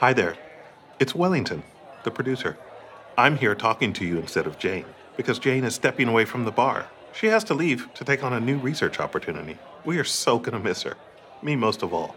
Hi there. It's Wellington, the producer. I'm here talking to you instead of Jane because Jane is stepping away from the bar. She has to leave to take on a new research opportunity. We are so going to miss her, me most of all.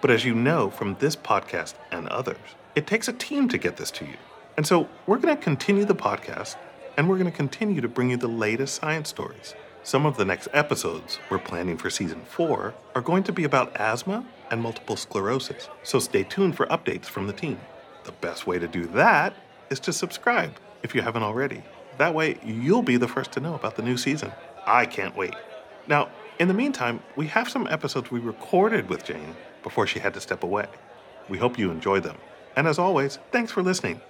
But as you know from this podcast and others, it takes a team to get this to you. And so we're going to continue the podcast and we're going to continue to bring you the latest science stories. Some of the next episodes we're planning for season four are going to be about asthma and multiple sclerosis. So stay tuned for updates from the team. The best way to do that is to subscribe if you haven't already. That way, you'll be the first to know about the new season. I can't wait. Now, in the meantime, we have some episodes we recorded with Jane before she had to step away. We hope you enjoy them. And as always, thanks for listening.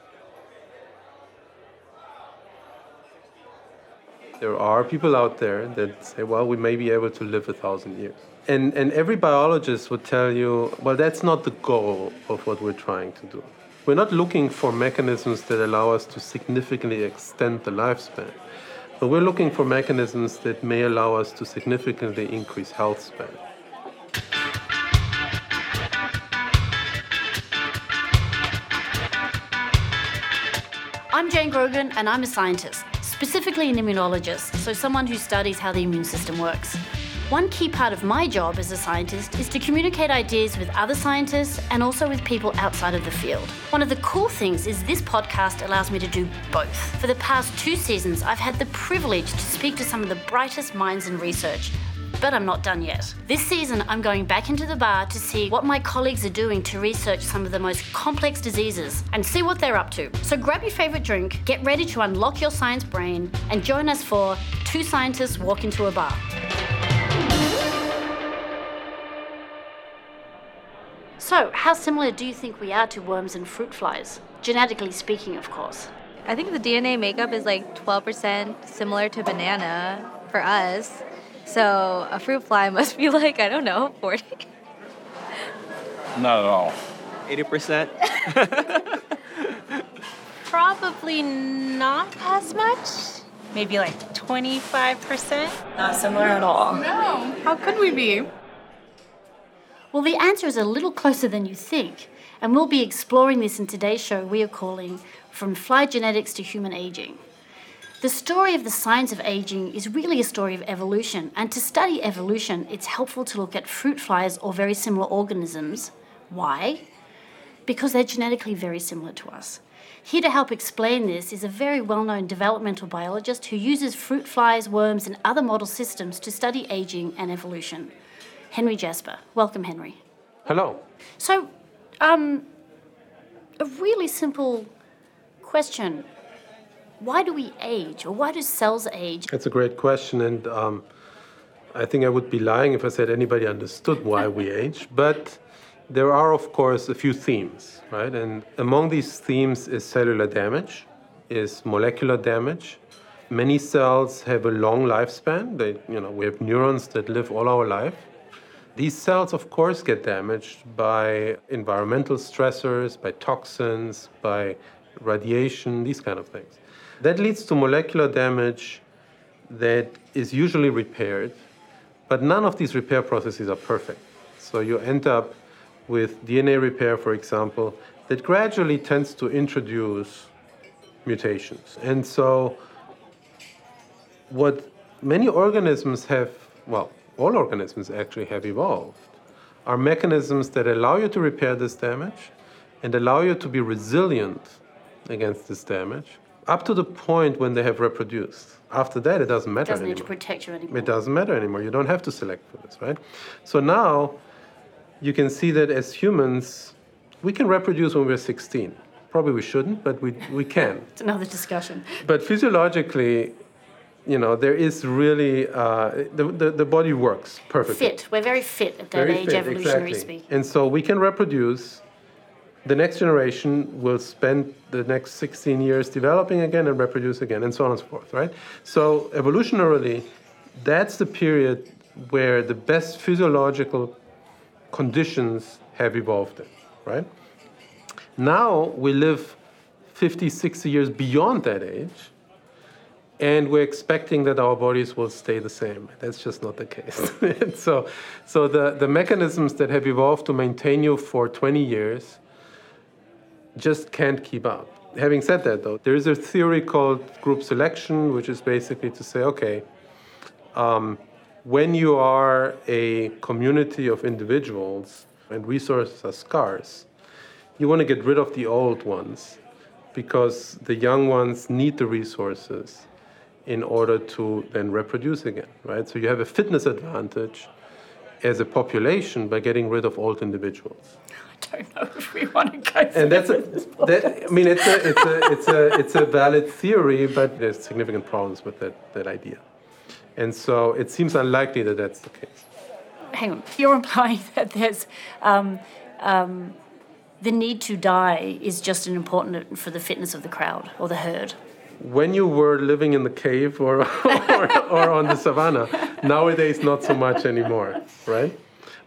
There are people out there that say, well, we may be able to live a thousand years. And, and every biologist would tell you, well, that's not the goal of what we're trying to do. We're not looking for mechanisms that allow us to significantly extend the lifespan, but we're looking for mechanisms that may allow us to significantly increase health span. I'm Jane Grogan, and I'm a scientist, specifically an immunologist, so someone who studies how the immune system works. One key part of my job as a scientist is to communicate ideas with other scientists and also with people outside of the field. One of the cool things is this podcast allows me to do both. For the past two seasons, I've had the privilege to speak to some of the brightest minds in research. But I'm not done yet. This season, I'm going back into the bar to see what my colleagues are doing to research some of the most complex diseases and see what they're up to. So grab your favorite drink, get ready to unlock your science brain, and join us for Two Scientists Walk into a Bar. So, how similar do you think we are to worms and fruit flies? Genetically speaking, of course. I think the DNA makeup is like 12% similar to banana for us. So a fruit fly must be like, I don't know, 40. Not at all. 80%? Probably not as much. Maybe like 25%. Not similar at all. No. How could we be? Well, the answer is a little closer than you think, and we'll be exploring this in today's show we are calling From Fly Genetics to Human Aging. The story of the science of aging is really a story of evolution, and to study evolution, it's helpful to look at fruit flies or very similar organisms. Why? Because they're genetically very similar to us. Here to help explain this is a very well known developmental biologist who uses fruit flies, worms, and other model systems to study aging and evolution. Henry Jasper. Welcome, Henry. Hello. So, um, a really simple question. Why do we age, or why do cells age? That's a great question, and um, I think I would be lying if I said anybody understood why we age. But there are, of course, a few themes, right? And among these themes is cellular damage, is molecular damage. Many cells have a long lifespan. They, you know, we have neurons that live all our life. These cells, of course, get damaged by environmental stressors, by toxins, by radiation, these kind of things. That leads to molecular damage that is usually repaired, but none of these repair processes are perfect. So you end up with DNA repair, for example, that gradually tends to introduce mutations. And so, what many organisms have, well, all organisms actually have evolved, are mechanisms that allow you to repair this damage and allow you to be resilient against this damage up to the point when they have reproduced. After that, it doesn't matter It doesn't anymore. need to protect you anymore. It doesn't matter anymore. You don't have to select for this, right? So now you can see that as humans, we can reproduce when we're 16. Probably we shouldn't, but we, we can. It's another discussion. But physiologically, you know, there is really, uh, the, the, the body works perfectly. Fit. We're very fit at that Very age, fit, evolutionary exactly. speak. And so we can reproduce. The next generation will spend the next 16 years developing again and reproduce again, and so on and so forth, right? So evolutionarily, that's the period where the best physiological conditions have evolved in, right? Now we live 50, 60 years beyond that age, and we're expecting that our bodies will stay the same. That's just not the case. So, so the, the mechanisms that have evolved to maintain you for 20 years just can't keep up. Having said that, though, there is a theory called group selection, which is basically to say, okay, um, when you are a community of individuals and resources are scarce, you want to get rid of the old ones because the young ones need the resources in order to then reproduce again, right? So you have a fitness advantage as a population by getting rid of old individuals. I don't know if we want to go. And that's a, that, I mean, it's a, it's a, it's a, it's a valid theory, but there's significant problems with that, that idea. And so it seems unlikely that that's the case. Hang on, you're implying that there's um, um, the need to die is just an important for the fitness of the crowd or the herd. When you were living in the cave or, or, or on the savannah, nowadays not so much anymore, right?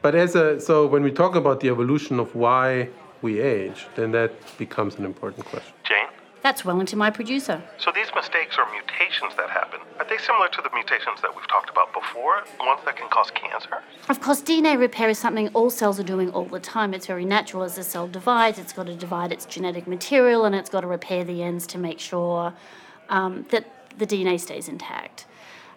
But as a so when we talk about the evolution of why we age, then that becomes an important question. Jane? That's Wellington, my producer. So these mistakes or mutations that happen, are they similar to the mutations that we've talked about before? Ones that can cause cancer? Of course, DNA repair is something all cells are doing all the time. It's very natural as the cell divides, it's got to divide its genetic material and it's got to repair the ends to make sure um, that the DNA stays intact.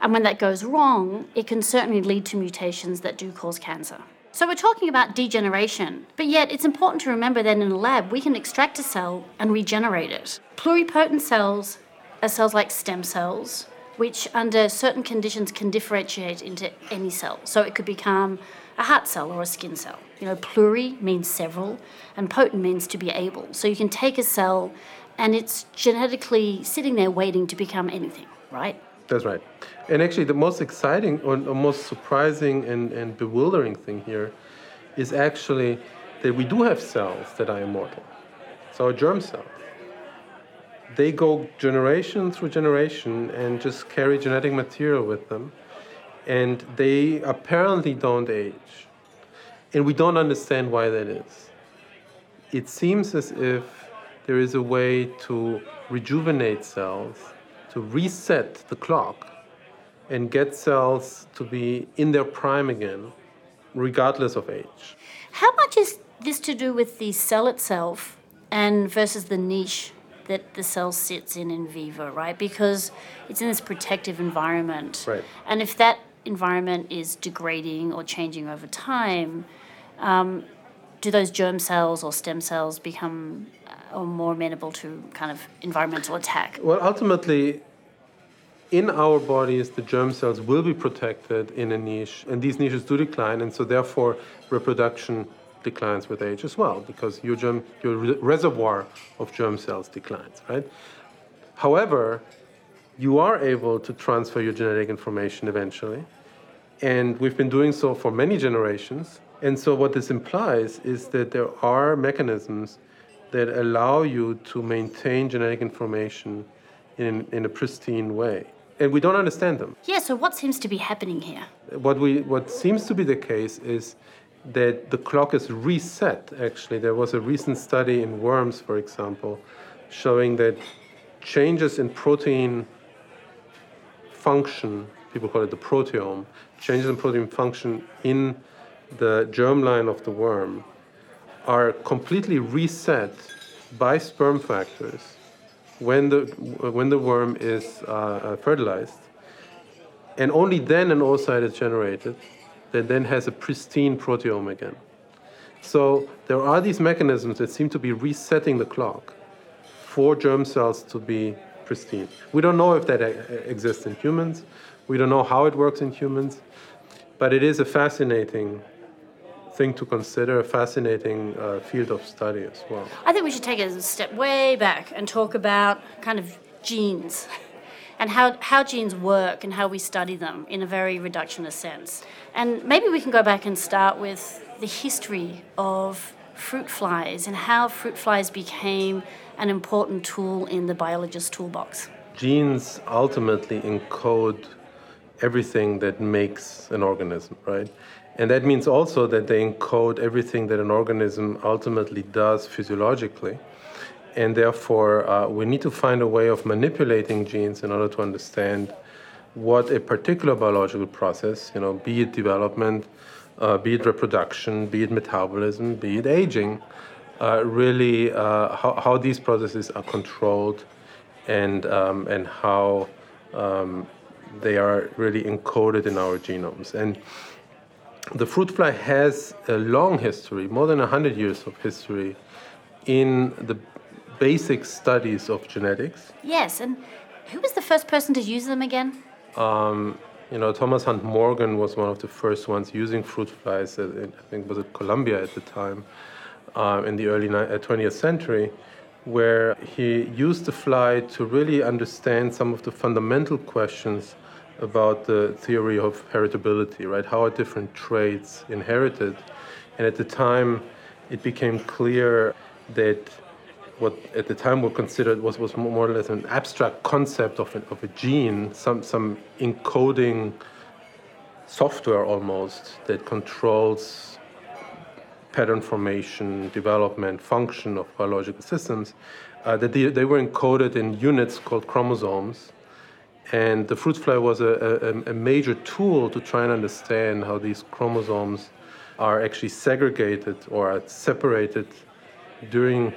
And when that goes wrong, it can certainly lead to mutations that do cause cancer. So we're talking about degeneration, but yet it's important to remember that in a lab we can extract a cell and regenerate it. Pluripotent cells are cells like stem cells, which under certain conditions can differentiate into any cell. So it could become a heart cell or a skin cell. You know, pluri means several, and potent means to be able. So you can take a cell and it's genetically sitting there waiting to become anything, right? That's right. And actually, the most exciting or, or most surprising and, and bewildering thing here is actually that we do have cells that are immortal. So, our germ cells. They go generation through generation and just carry genetic material with them. And they apparently don't age. And we don't understand why that is. It seems as if there is a way to rejuvenate cells, to reset the clock, and get cells to be in their prime again, regardless of age. How much is this to do with the cell itself and versus the niche that the cell sits in in vivo, right? Because it's in this protective environment. Right. And if that environment is degrading or changing over time, um, do those germ cells or stem cells become or more amenable to kind of environmental attack? Well, ultimately, in our bodies, the germ cells will be protected in a niche, and these niches do decline, and so therefore reproduction declines with age as well, because your germ, your re- reservoir of germ cells declines, right? However, you are able to transfer your genetic information eventually, and we've been doing so for many generations. And so, what this implies is that there are mechanisms that allow you to maintain genetic information in, in a pristine way. And we don't understand them. Yeah, so what seems to be happening here? What, we, what seems to be the case is that the clock is reset, actually. There was a recent study in worms, for example, showing that changes in protein function, people call it the proteome, changes in protein function in the germline of the worm are completely reset by sperm factors when the, when the worm is uh, fertilized. And only then an oocyte is generated that then has a pristine proteome again. So there are these mechanisms that seem to be resetting the clock for germ cells to be pristine. We don't know if that exists in humans. We don't know how it works in humans, but it is a fascinating thing to consider, a fascinating uh, field of study as well. I think we should take a step way back and talk about kind of genes and how, how genes work and how we study them in a very reductionist sense. And maybe we can go back and start with the history of fruit flies and how fruit flies became an important tool in the biologist's toolbox. Genes ultimately encode everything that makes an organism, right? And that means also that they encode everything that an organism ultimately does physiologically. And therefore, uh, we need to find a way of manipulating genes in order to understand what a particular biological process, you know, be it development, uh, be it reproduction, be it metabolism, be it aging, uh, really uh, how, how these processes are controlled and, um, and how um, they are really encoded in our genomes. And the fruit fly has a long history, more than 100 years of history, in the basic studies of genetics. Yes, and who was the first person to use them again? Um, you know, Thomas Hunt Morgan was one of the first ones using fruit flies. At, I think it was at Columbia at the time, uh, in the early 20th uh, century, where he used the fly to really understand some of the fundamental questions about the theory of heritability, right? How are different traits inherited? And at the time, it became clear that what at the time were considered was, was more or less an abstract concept of, an, of a gene, some, some encoding software almost that controls pattern formation, development, function of biological systems, uh, that they, they were encoded in units called chromosomes and the fruit fly was a, a, a, major tool to try and understand how these chromosomes are actually segregated or are separated during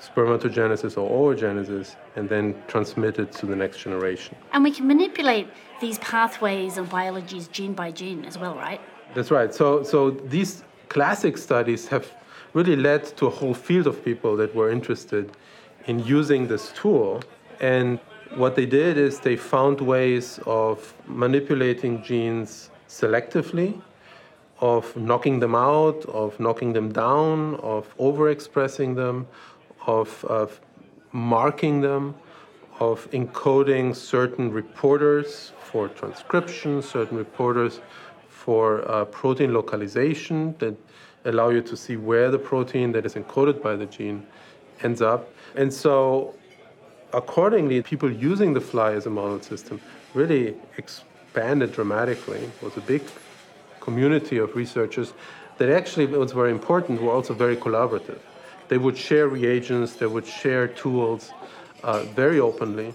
spermatogenesis or oogenesis and then transmitted to the next generation. And we can manipulate these pathways of biologies gene by gene as well, right? That's right. So, so these classic studies have really led to a whole field of people that were interested in using this tool. And what they did is they found ways of manipulating genes selectively, of knocking them out, of knocking them down, of overexpressing them, of, of marking them, of encoding certain reporters for transcription, certain reporters for uh, protein localization that allow you to see where the protein that is encoded by the gene ends up. And so accordingly, people using the fly as a model system really expanded dramatically. It was a big community of researchers that actually, was very important, were also very collaborative. They would share reagents, they would share tools uh, very openly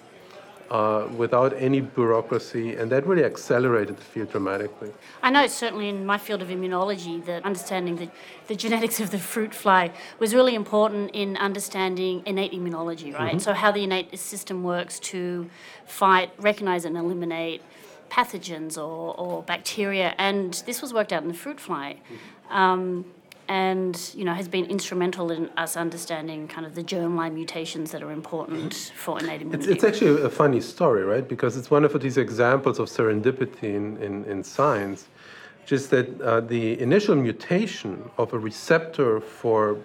uh, without any bureaucracy, and that really accelerated the field dramatically. I know certainly in my field of immunology that understanding the, the genetics of the fruit fly was really important in understanding innate immunology, right? Mm-hmm. So how the innate system works to fight, recognize, and eliminate pathogens or, or bacteria, and this was worked out in the fruit fly. Mm-hmm. Um, and you know has been instrumental in us understanding kind of the germline mutations that are important for innate immunity. It's, it's actually a funny story, right? Because it's one of these examples of serendipity in, in, in science, just that uh, the initial mutation of a receptor for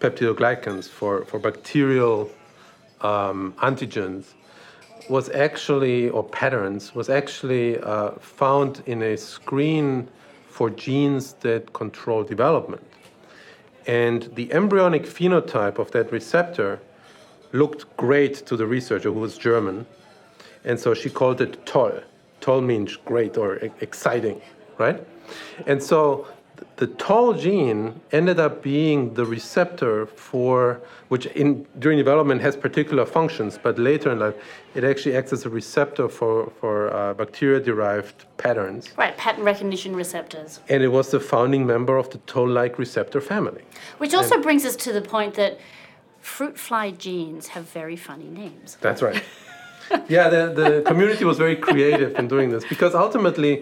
peptidoglycans, for, for bacterial um, antigens, was actually, or patterns, was actually uh, found in a screen for genes that control development. And the embryonic phenotype of that receptor looked great to the researcher who was German. And so she called it toll. Toll means great or exciting, right? And so the toll gene ended up being the receptor for which in during development has particular functions but later in life it actually acts as a receptor for for uh, bacteria derived patterns. Right pattern recognition receptors. And it was the founding member of the toll like receptor family. Which also and brings us to the point that fruit fly genes have very funny names. That's right. Yeah the, the community was very creative in doing this because ultimately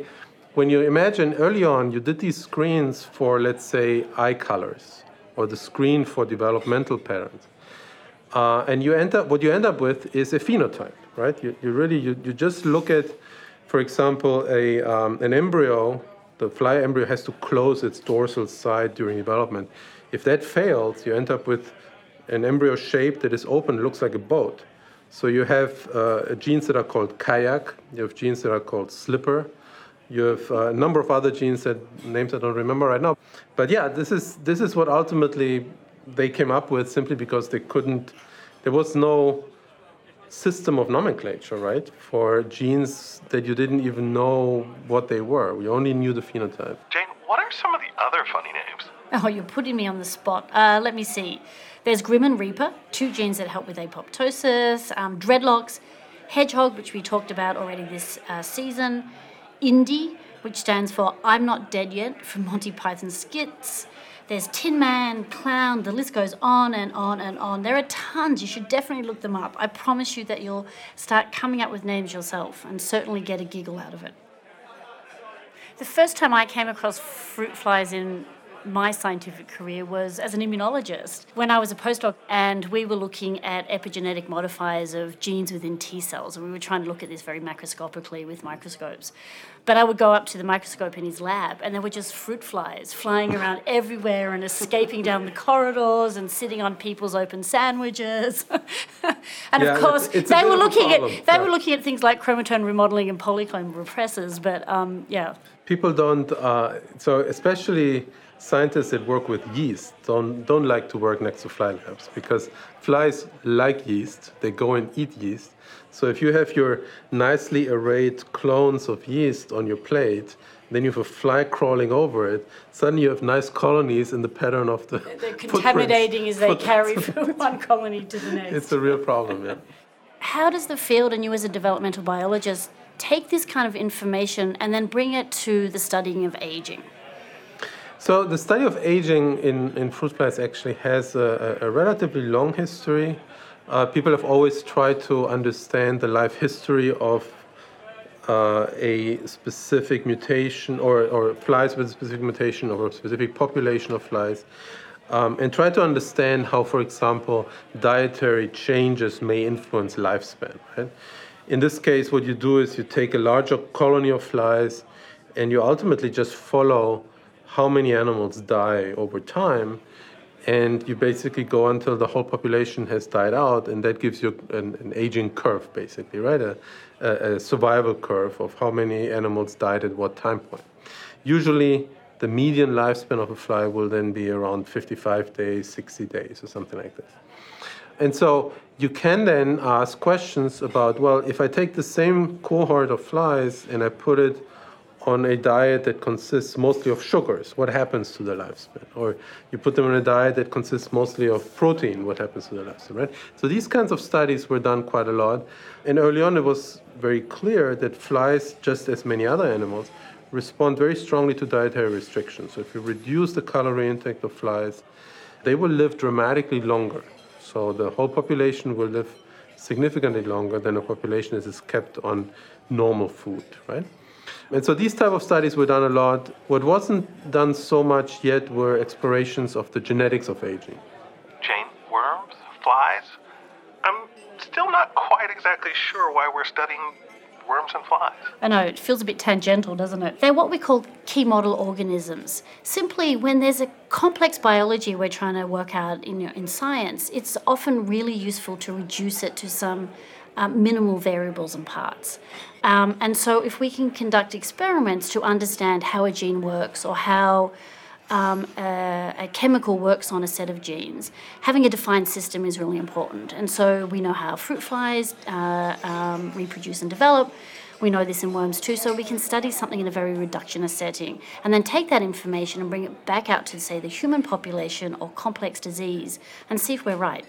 when you imagine early on, you did these screens for, let's say, eye colors or the screen for developmental patterns. Uh, and you end up, what you end up with is a phenotype, right? You, you really, you, you just look at, for example, a, um, an embryo, the fly embryo has to close its dorsal side during development. If that fails, you end up with an embryo shape that is open, looks like a boat. So you have uh, genes that are called kayak, you have genes that are called slipper, you have uh, a number of other genes that names I don't remember right now. But yeah, this is this is what ultimately they came up with simply because they couldn't. There was no system of nomenclature, right, for genes that you didn't even know what they were. We only knew the phenotype. Jane, what are some of the other funny names? Oh, you're putting me on the spot. Uh, let me see. There's Grim and Reaper, two genes that help with apoptosis, um, dreadlocks, hedgehog, which we talked about already this uh, season, Indy, which stands for I'm Not Dead Yet from Monty Python skits. There's Tin Man, Clown, the list goes on and on and on. There are tons. You should definitely look them up. I promise you that you'll start coming up with names yourself and certainly get a giggle out of it. The first time I came across fruit flies in my scientific career was as an immunologist when I was a postdoc and we were looking at epigenetic modifiers of genes within T cells and we were trying to look at this very macroscopically with microscopes. But I would go up to the microscope in his lab and there were just fruit flies flying around everywhere and escaping down the corridors and sitting on people's open sandwiches. and Yeah, of course they were looking at they yeah. were looking at things like chromatin remodeling and polycomb repressors, but um, yeah. people don't uh, so especially scientists that work with yeast don't don't like to work next to fly labs because flies like yeast they go and eat yeast so if you have your nicely arrayed clones of yeast on your plate then you have a fly crawling over it suddenly you have nice colonies in the pattern of the They're contaminating as they Footprints. carry from one colony to the next. it's a real problem yeah How does the field and you as a developmental biologist take this kind of information and then bring it to the studying of aging? So the study of aging in, in fruit flies actually has a, a relatively long history. Uh, people have always tried to understand the life history of uh, a specific mutation or, or flies with a specific mutation or a specific population of flies. Um, and try to understand how, for example, dietary changes may influence lifespan. Right? In this case, what you do is you take a larger colony of flies and you ultimately just follow how many animals die over time and you basically go until the whole population has died out and that gives you an, an aging curve basically right? A, a, survival curve of how many animals died at what time point. Usually the median lifespan of a fly will then be around 55 days 60 days or something like this. And so you can then ask questions about well, if I take the same cohort of flies and I put it on a diet that consists mostly of sugars, what happens to the lifespan? Or you put them on a diet that consists mostly of protein, what happens to the lifespan, right? So these kinds of studies were done quite a lot. And early on, it was very clear that flies, just as many other animals, respond very strongly to dietary restrictions. So if you reduce the calorie intake of flies, they will live dramatically longer. So the whole population will live significantly longer than a population that is kept on normal food, right? And so these type of studies were done a lot. What wasn't done so much yet were explorations of the genetics of aging. Jane, worms? Flies? I'm still not quite exactly sure why we're studying worms and flies. I know, it feels a bit tangential, doesn't it? They're what we call key model organisms. Simply, when there's a complex biology we're trying to work out in, in science, it's often really useful to reduce it to some um, minimal variables and parts. Um, and so, if we can conduct experiments to understand how a gene works or how um, a, a chemical works on a set of genes, having a defined system is really important. And so we know how fruit flies uh, um, reproduce and develop. We know this in worms too, so we can study something in a very reductionist setting and then take that information and bring it back out to, say, the human population or complex disease and see if we're right.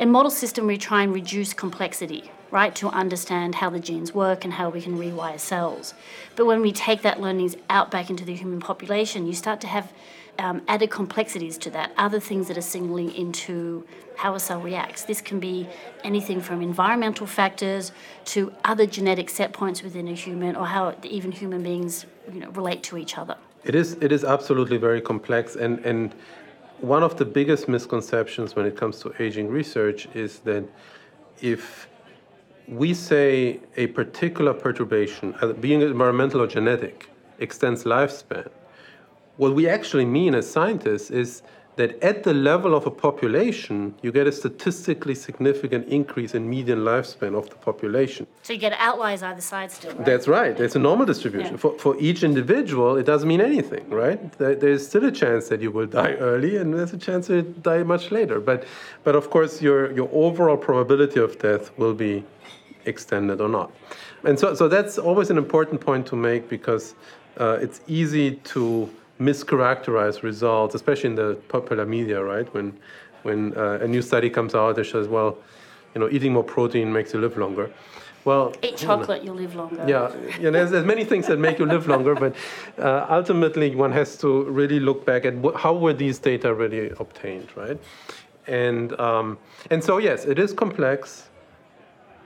In model system, we try and reduce complexity, right, to understand how the genes work and how we can rewire cells. But when we take that learnings out back into the human population, you start to have um, added complexities to that, other things that are signaling into how a cell reacts. This can be anything from environmental factors to other genetic set points within a human, or how even human beings, you know, relate to each other. It is it is absolutely very complex and and one of the biggest misconceptions when it comes to aging research is that if we say a particular perturbation, uh, being environmental or genetic, extends lifespan, what we actually mean as scientists is that at the level of a population, you get a statistically significant increase in median lifespan of the population. So you get outliers either side still. Right? That's right. It's a normal distribution. Yeah. For, for each individual, it doesn't mean anything, right? There, there's still a chance that you will die early, and there's a chance that you die much later. But, but of course, your, your overall probability of death will be extended or not. And so, so that's always an important point to make because uh, it's easy to mischaracterize results, especially in the popular media, right? When, when uh, a new study comes out that says, well, you know, eating more protein makes you live longer. Well, Eat chocolate, you'll live longer. yeah, you know, there's, there's many things that make you live longer, but uh, ultimately one has to really look back at wh- how were these data really obtained, right? And um, and so yes, it is complex,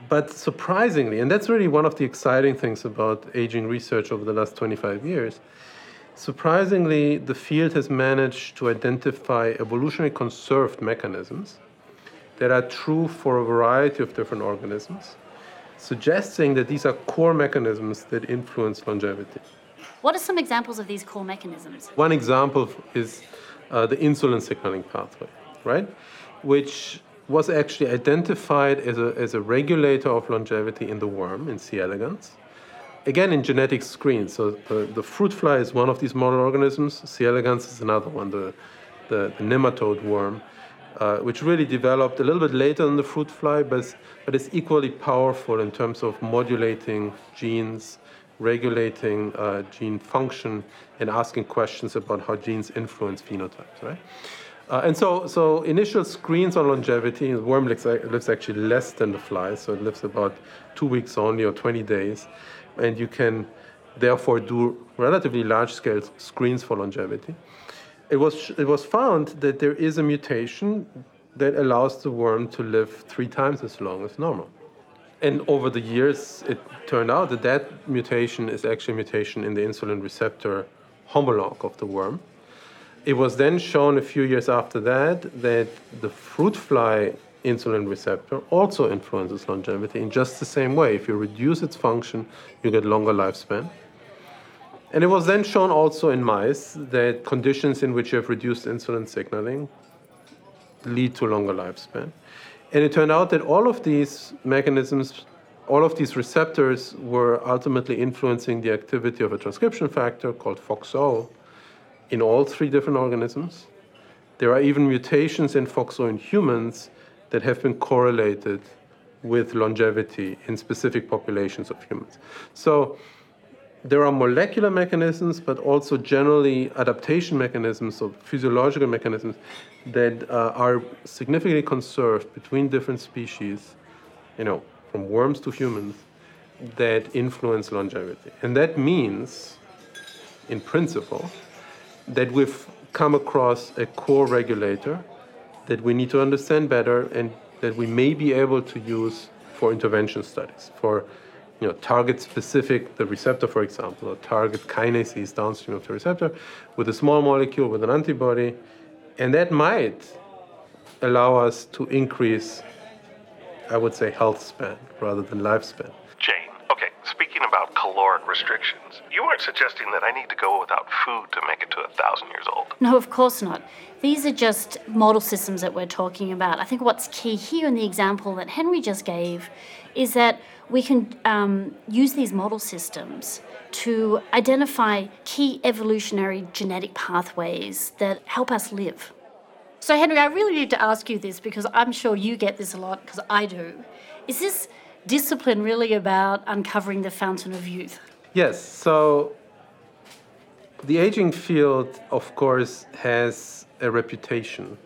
but surprisingly, and that's really one of the exciting things about aging research over the last 25 years. Surprisingly, the field has managed to identify evolutionary conserved mechanisms that are true for a variety of different organisms suggesting that these are core mechanisms that influence longevity. What are some examples of these core mechanisms? One example is uh, the insulin signaling pathway, right? Which was actually identified as a, as a regulator of longevity in the worm, in C. elegans. Again, in genetic screens. So the, the fruit fly is one of these model organisms, C. elegans is another one, the, the, the nematode worm uh, which really developed a little bit later than the fruit fly, but, but it's equally powerful in terms of modulating genes, regulating uh, gene function, and asking questions about how genes influence phenotypes, right? Uh, and so, so initial screens on longevity, the worm lives, lives actually less than the fly, so it lives about two weeks only or 20 days, and you can therefore do relatively large-scale screens for longevity it was, it was found that there is a mutation that allows the worm to live three times as long as normal. And over the years, it turned out that that mutation is actually a mutation in the insulin receptor homologue of the worm. It was then shown a few years after that that the fruit fly insulin receptor also influences longevity in just the same way. If you reduce its function, you get longer lifespan. And it was then shown also in mice that conditions in which you have reduced insulin signaling lead to longer lifespan. And it turned out that all of these mechanisms, all of these receptors were ultimately influencing the activity of a transcription factor called FOXO in all three different organisms. There are even mutations in FOXO in humans that have been correlated with longevity in specific populations of humans. So there are molecular mechanisms, but also generally adaptation mechanisms or physiological mechanisms that uh, are significantly conserved between different species, you know, from worms to humans, that influence longevity. And that means, in principle, that we've come across a core regulator that we need to understand better and that we may be able to use for intervention studies, for you know, target specific the receptor, for example, or target kinases downstream of the receptor with a small molecule, with an antibody, and that might allow us to increase, I would say, health span rather than lifespan. Jane, okay, speaking about caloric restrictions, you aren't suggesting that I need to go without food to make it to a thousand years old. No, of course not. These are just model systems that we're talking about. I think what's key here in the example that Henry just gave is that we can um, use these model systems to identify key evolutionary genetic pathways that help us live. So, Henry, I really need to ask you this because I'm sure you get this a lot because I do. Is this discipline really about uncovering the fountain of youth? Yes. So, the aging field, of course, has a reputation.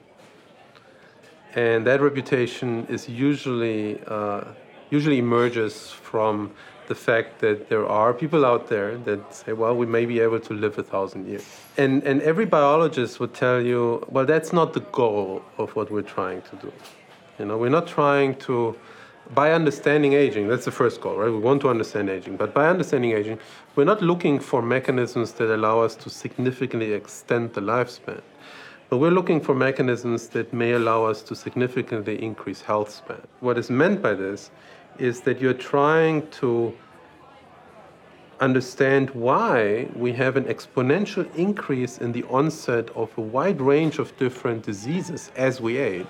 And that reputation is usually uh, usually emerges from the fact that there are people out there that say, well, we may be able to live a thousand years. And, and every biologist would tell you, well, that's not the goal of what we're trying to do. You know, we're not trying to, by understanding aging, that's the first goal, right? We want to understand aging. But by understanding aging, we're not looking for mechanisms that allow us to significantly extend the lifespan. But we're looking for mechanisms that may allow us to significantly increase health span. What is meant by this is that you're trying to understand why we have an exponential increase in the onset of a wide range of different diseases as we age.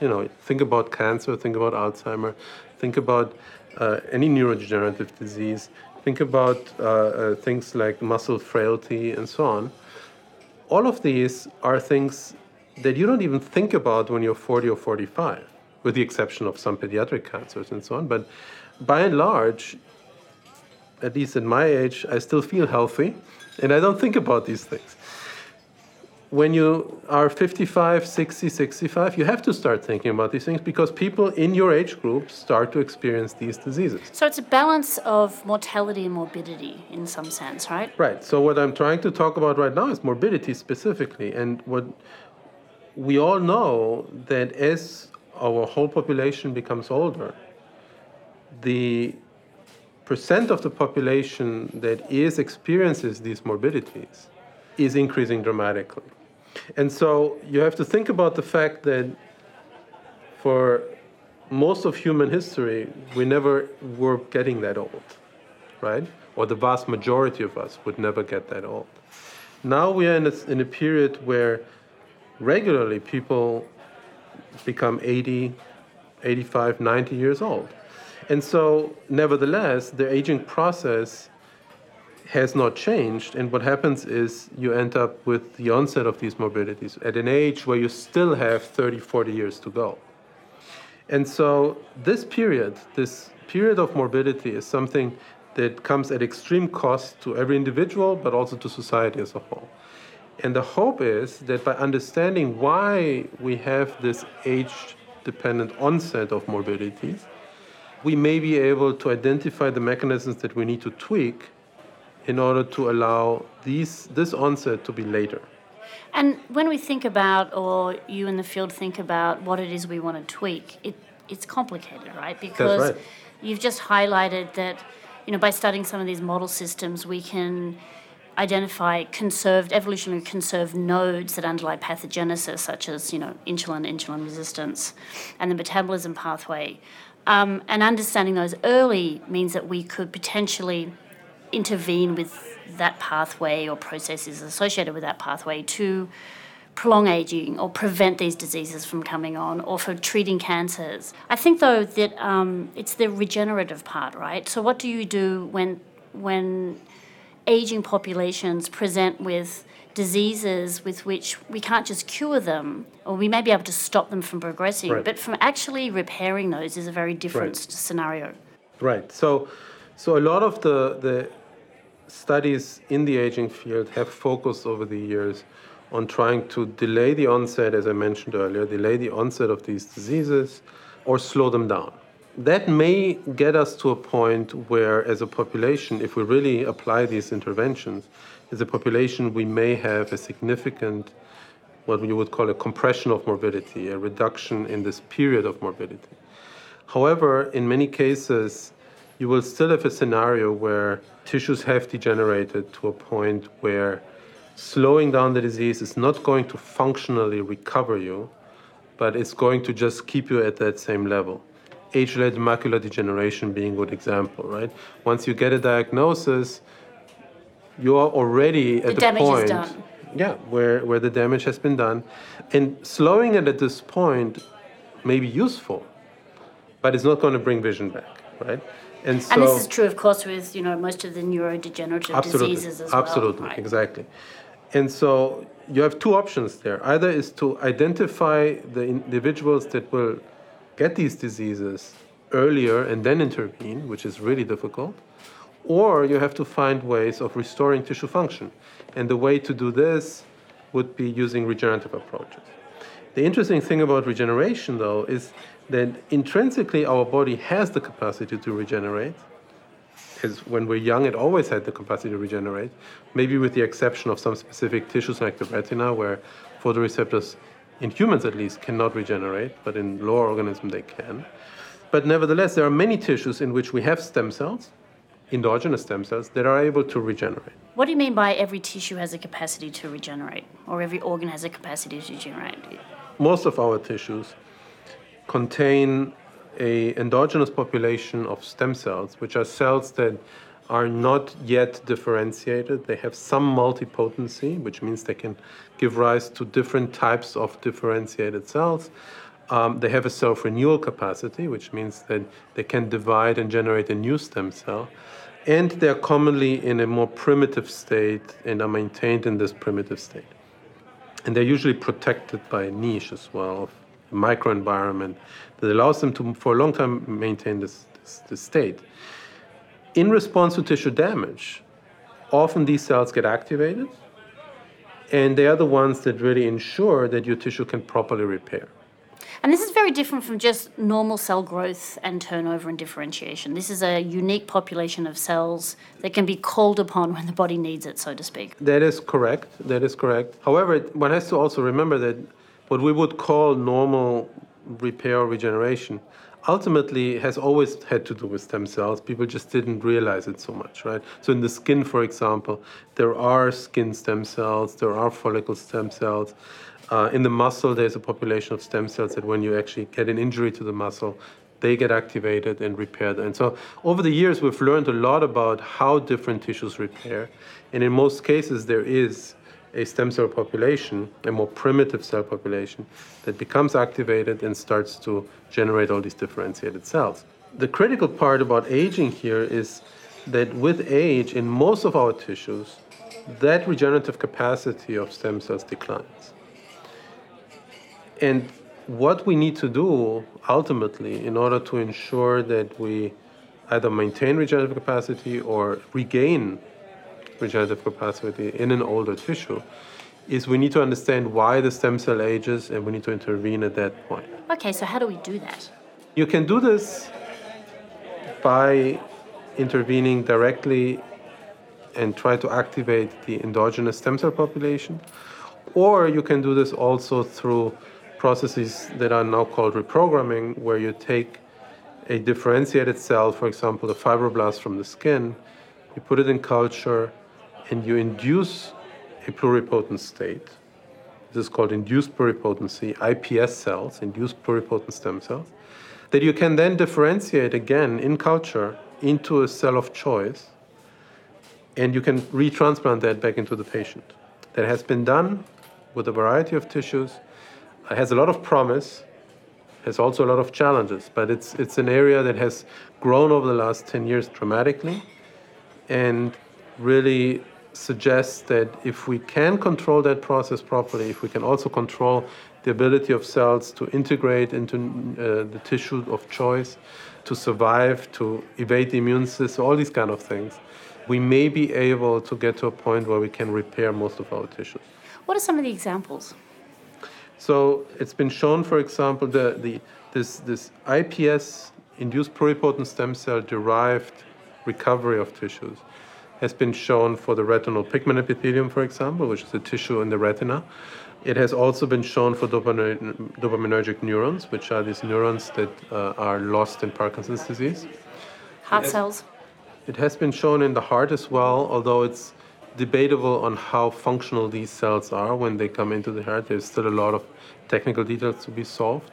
You know, think about cancer, think about Alzheimer, think about uh, any neurodegenerative disease, think about uh, uh, things like muscle frailty and so on. All of these are things that you don't even think about when you're 40 or 45 with the exception of some pediatric cancers and so on. But by and large, at least at my age, I still feel healthy and I don't think about these things. When you are 55, 60, 65, you have to start thinking about these things because people in your age group start to experience these diseases. So it's a balance of mortality and morbidity in some sense, right? Right. So what I'm trying to talk about right now is morbidity specifically, and what we all know that as our whole population becomes older, the percent of the population that is experiences these morbidities is increasing dramatically. And so you have to think about the fact that for most of human history, we never were getting that old, right? Or the vast majority of us would never get that old. Now we are in a, in a period where regularly people become 80, 85, 90 years old. And so, nevertheless, the aging process has not changed. And what happens is you end up with the onset of these morbidities at an age where you still have 30, 40 years to go. And so this period, this period of morbidity is something that comes at extreme cost to every individual, but also to society as a whole. And the hope is that by understanding why we have this age dependent onset of morbidities, we may be able to identify the mechanisms that we need to tweak in order to allow these, this onset to be later. And when we think about, or you in the field think about what it is we want to tweak, it, it's complicated, right? Because right. you've just highlighted that, you know, by studying some of these model systems, we can identify conserved, evolutionarily conserved nodes that underlie pathogenesis, such as, you know, insulin, insulin resistance, and the metabolism pathway. Um, and understanding those early means that we could potentially intervene with that pathway or processes associated with that pathway to prolong aging or prevent these diseases from coming on or for treating cancers. I think though that um, it's the regenerative part, right? So what do you do when when aging populations present with diseases with which we can't just cure them or we may be able to stop them from progressing, Right. but from actually repairing those is a very different Right. scenario. Right. So, so a lot of the, the studies in the aging field have focused over the years on trying to delay the onset, as I mentioned earlier, delay the onset of these diseases or slow them down. That may get us to a point where, as a population, if we really apply these interventions, as a population, we may have a significant, what you would call a compression of morbidity, a reduction in this period of morbidity. However, in many cases, you will still have a scenario where tissues have degenerated to a point where slowing down the disease is not going to functionally recover you, but it's going to just keep you at that same level. Age related macular degeneration being a good example, right? Once you get a diagnosis, you are already at The the, point yeah where, where the damage has been done and slowing it at this point may be useful but it's not going to bring vision back right and so And this is true, of course, with you know most of the neurodegenerative absolutely diseases as well. absolutely right? exactly and so you have two options there either is to identify the individuals that will get these diseases earlier and then intervene which is really difficult or you have to find ways of restoring tissue function. And the way to do this would be using regenerative approaches. The interesting thing about regeneration, though, is that intrinsically our body has the capacity to regenerate. Because when we're young, it always had the capacity to regenerate, maybe with the exception of some specific tissues like the retina, where photoreceptors, in humans at least, cannot regenerate, but in lower organisms they can. But nevertheless, there are many tissues in which we have stem cells, endogenous stem cells, that are able to regenerate. What do you mean by every tissue has a capacity to regenerate, or every organ has a capacity to regenerate? Most of our tissues contain a endogenous population of stem cells, which are cells that are not yet differentiated. They have some multipotency, which means they can give rise to different types of differentiated cells. Um, they have a self renewal capacity, which means that they can divide and generate a new stem cell. And they're commonly in a more primitive state and are maintained in this primitive state. And they're usually protected by a niche as well, of microenvironment that allows them to, for a long time, maintain this, this, this state. In response to tissue damage, often these cells get activated And they are the ones that really ensure that your tissue can properly repair. And this is very different from just normal cell growth and turnover and differentiation. This is a unique population of cells that can be called upon when the body needs it, so to speak. That is correct. That is correct. However, one has to also remember that what we would call normal repair or regeneration ultimately has always had to do with stem cells. People just didn't realize it so much, right? So in the skin, for example, there are skin stem cells, there are follicle stem cells. Uh, in the muscle, there's a population of stem cells that when you actually get an injury to the muscle, they get activated and repaired. And so over the years, we've learned a lot about how different tissues repair. And in most cases, there is a stem cell population, a more primitive cell population, that becomes activated and starts to generate all these differentiated cells. The critical part about aging here is that with age, in most of our tissues, that regenerative capacity of stem cells declines. And what we need to do ultimately in order to ensure that we either maintain regenerative capacity or regain regenerative capacity in an older tissue is we need to understand why the stem cell ages and we need to intervene at that point. Okay, so how do we do that? You can do this by intervening directly and try to activate the endogenous stem cell population, or you can do this also through processes that are now called reprogramming, where you take a differentiated cell, for example, a fibroblast from the skin, you put it in culture, and you induce a pluripotent state. This is called induced pluripotency, IPS cells, induced pluripotent stem cells, that you can then differentiate again in culture into a cell of choice, and you can retransplant that back into the patient. That has been done with a variety of tissues it has a lot of promise, has also a lot of challenges, but it's, it's an area that has grown over the last 10 years dramatically and really suggests that if we can control that process properly, if we can also control the ability of cells to integrate into uh, the tissue of choice, to survive, to evade the immune system, all these kind of things, we may be able to get to a point where we can repair most of our tissues. What are some of the examples? So it's been shown, for example, the, the, this, this IPS induced pluripotent stem cell derived recovery of tissues has been shown for the retinal pigment epithelium, for example, which is a tissue in the retina. It has also been shown for dopaminergic neurons, which are these neurons that uh, are lost in Parkinson's disease. Heart cells. It has been shown in the heart as well, although it's debatable on how functional these cells are when they come into the heart. There's still a lot of technical details to be solved.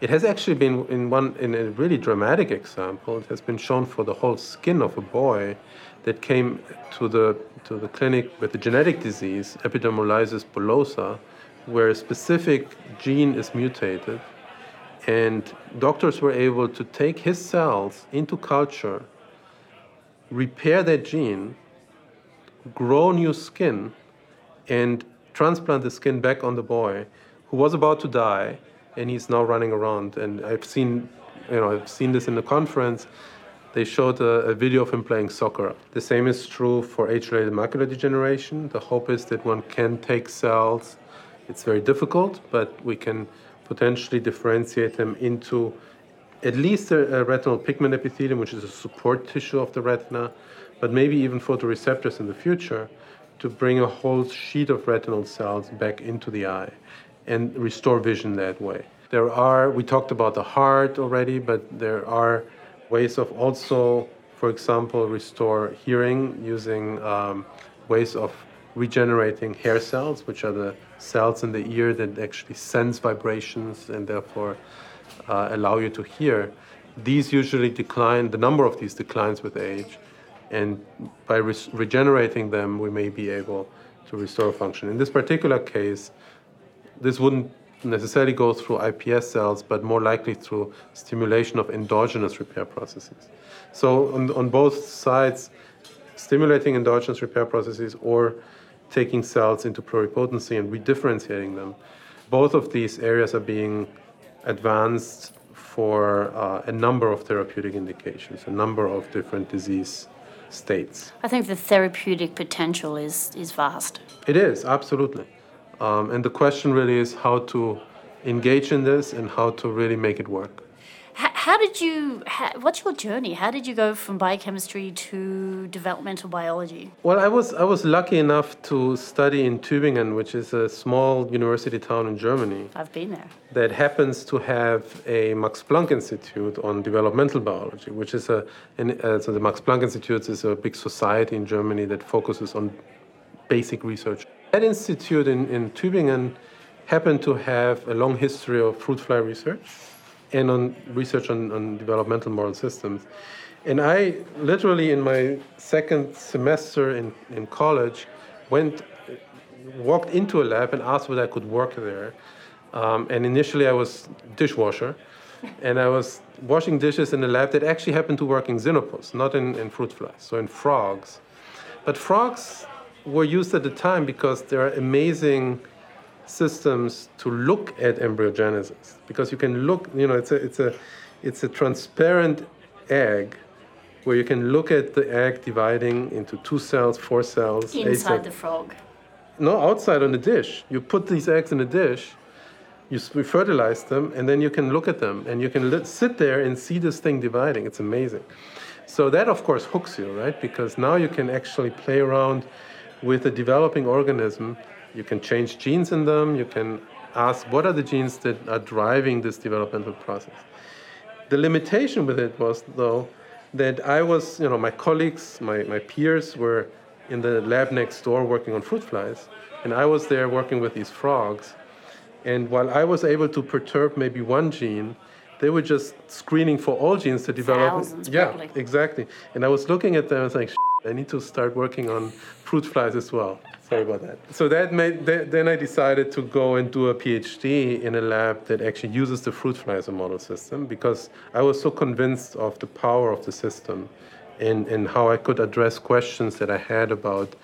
It has actually been in one in a really dramatic example. It has been shown for the whole skin of a boy that came to the to the clinic with a genetic disease, epidermolysis bullosa, where a specific gene is mutated, and doctors were able to take his cells into culture, repair that gene, grow new skin and transplant the skin back on the boy who was about to die and he's now running around. And i've seen you know i've seen this in the conference they showed a, a video of him playing soccer. The same is true for age-related macular degeneration. The hope is that one can take cells. It's very difficult but we can potentially differentiate them into at least a, a retinal pigment epithelium which is a support tissue of the retina but maybe even photoreceptors in the future to bring a whole sheet of retinal cells back into the eye and restore vision that way. There are, we talked about the heart already, but there are ways of also, for example, restore hearing using um, ways of regenerating hair cells, which are the cells in the ear that actually sense vibrations and therefore uh, allow you to hear. These usually decline, the number of these declines with age and by re- regenerating them, we may be able to restore function. In this particular case, this wouldn't necessarily go through IPS cells, but more likely through stimulation of endogenous repair processes. So, on, on both sides, stimulating endogenous repair processes or taking cells into pluripotency and redifferentiating them, both of these areas are being advanced for uh, a number of therapeutic indications, a number of different disease states. I think the therapeutic potential is, is vast. It is, absolutely. Um, and the question really is how to engage in this and how to really make it work. H- how did you, how, what's your journey? How did you go from biochemistry to developmental biology? Well, I was, I was lucky enough to study in Tübingen, which is a small university town in Germany. I've been there. That happens to have a Max Planck Institute on developmental biology, which is a, an, uh, so the Max Planck Institute is a big society in Germany that focuses on basic research. That institute in, in Tübingen happened to have a long history of fruit fly research and on research on, on developmental model systems. And I literally, in my second semester in, in college, went, walked into a lab and asked whether I could work there. Um, and initially, I was dishwasher, and I was washing dishes in a lab that actually happened to work in xenopus, not in, in fruit flies, so in frogs. But frogs were used at the time because there are amazing systems to look at embryogenesis. Because you can look you know it's a it's a it's a transparent egg where you can look at the egg dividing into two cells four cells inside the frog. No outside on the dish. You put these eggs in a dish you fertilize them and then you can look at them and you can sit there and see this thing dividing. It's amazing. So that of course hooks you right? Because now you can actually play around with a developing organism you can change genes in them. You can ask what are the genes that are driving this developmental process. The limitation with it was, though, that I was, you know, my colleagues, my, my peers were in the lab next door working on fruit flies, and I was there working with these frogs. And while I was able to perturb maybe one gene, they were just screening for all genes to develop. Thousands, yeah, probably. exactly. And I was looking at them and like, I need to start working on fruit flies as well. Sorry about that. So that made then I decided to go and do a PhD in a lab that actually uses the fruit fly as a model system because I was so convinced of the power of the system and, and how I could address questions that I had about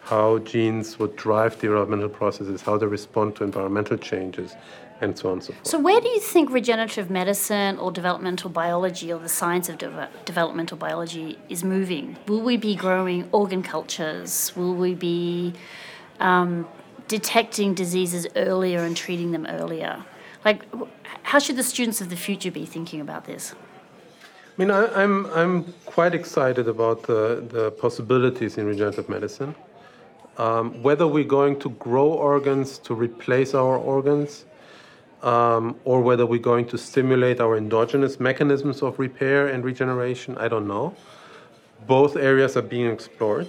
how genes would drive developmental processes, how they respond to environmental changes, and so on and so forth. So, where do you think regenerative medicine or developmental biology or the science of de- developmental biology is moving? Will we be growing organ cultures? Will we be um, detecting diseases earlier and treating them earlier? Like, how should the students of the future be thinking about this? I mean, I, am I'm, I'm quite excited about the, the possibilities in regenerative medicine. Um, whether we're going to grow organs to replace our organs, um, or whether we're going to stimulate our endogenous mechanisms of repair and regeneration, I don't know. Both areas are being explored.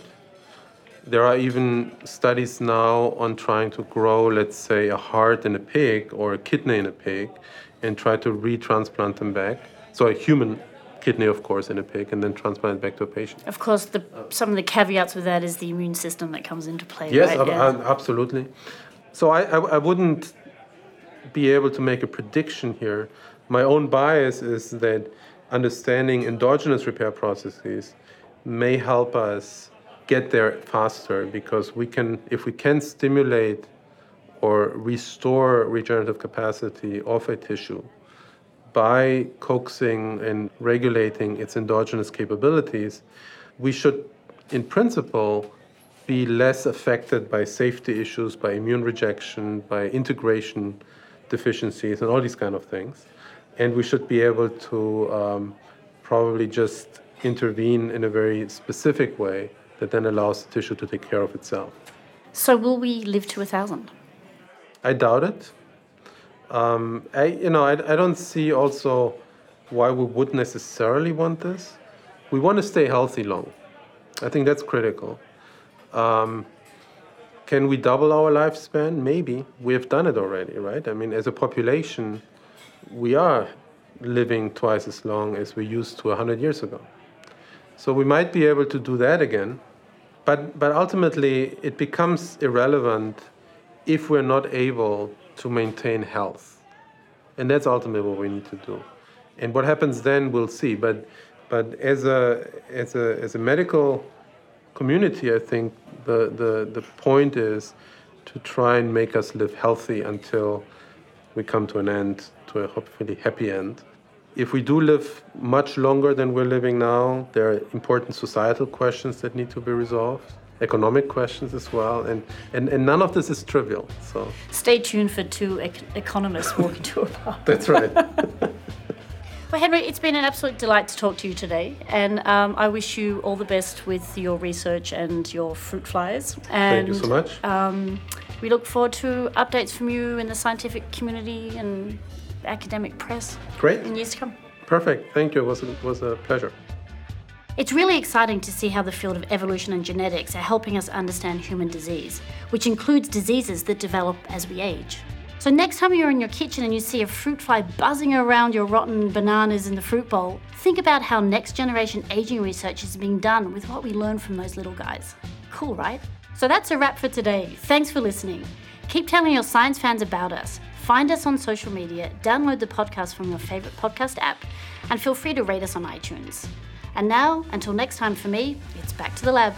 There are even studies now on trying to grow, let's say, a heart in a pig or a kidney in a pig and try to retransplant them back. So, a human kidney, of course, in a pig and then transplant it back to a patient. Of course, the, some of the caveats with that is the immune system that comes into play. Yes, right? ab- Yeah. absolutely. So, I, I, I wouldn't be able to make a prediction here. My own bias is that understanding endogenous repair processes may help us get there faster because we can, if we can stimulate or restore regenerative capacity of a tissue by coaxing and regulating its endogenous capabilities, we should, in principle, be less affected by safety issues, by immune rejection, by integration deficiencies, and all these kind of things. And we should be able to um, probably just intervene in a very specific way that then allows the tissue to take care of itself. So, will we live to a thousand? I doubt it. Um, I, you know, I, I don't see also why we would necessarily want this. We want to stay healthy long. I think that's critical. Um, can we double our lifespan? Maybe. We have done it already, right? I mean, as a population, we are living twice as long as we used to 100 years ago. So we might be able to do that again. But, but ultimately, it becomes irrelevant if we're not able to maintain health. And that's ultimately what we need to do. And what happens then, we'll see. But, but as, a, as, a, as a medical community, I think the, the, the point is to try and make us live healthy until we come to an end, to a hopefully happy end. if we do live much longer than we're living now, there are important societal questions that need to be resolved, economic questions as well, and, and, and none of this is trivial. So Stay tuned for two ec- economists walking to a bar. that's right. Well, Henry, it's been an absolute delight to talk to you today, and um, I wish you all the best with your research and your fruit flies. And, Thank you so much. Um, we look forward to updates from you in the scientific community and academic press Great. in years to come. Perfect. Thank you. It was a, was a pleasure. It's really exciting to see how the field of evolution and genetics are helping us understand human disease, which includes diseases that develop as we age. So, next time you're in your kitchen and you see a fruit fly buzzing around your rotten bananas in the fruit bowl, think about how next generation aging research is being done with what we learn from those little guys. Cool, right? So, that's a wrap for today. Thanks for listening. Keep telling your science fans about us. Find us on social media, download the podcast from your favorite podcast app, and feel free to rate us on iTunes. And now, until next time for me, it's back to the lab.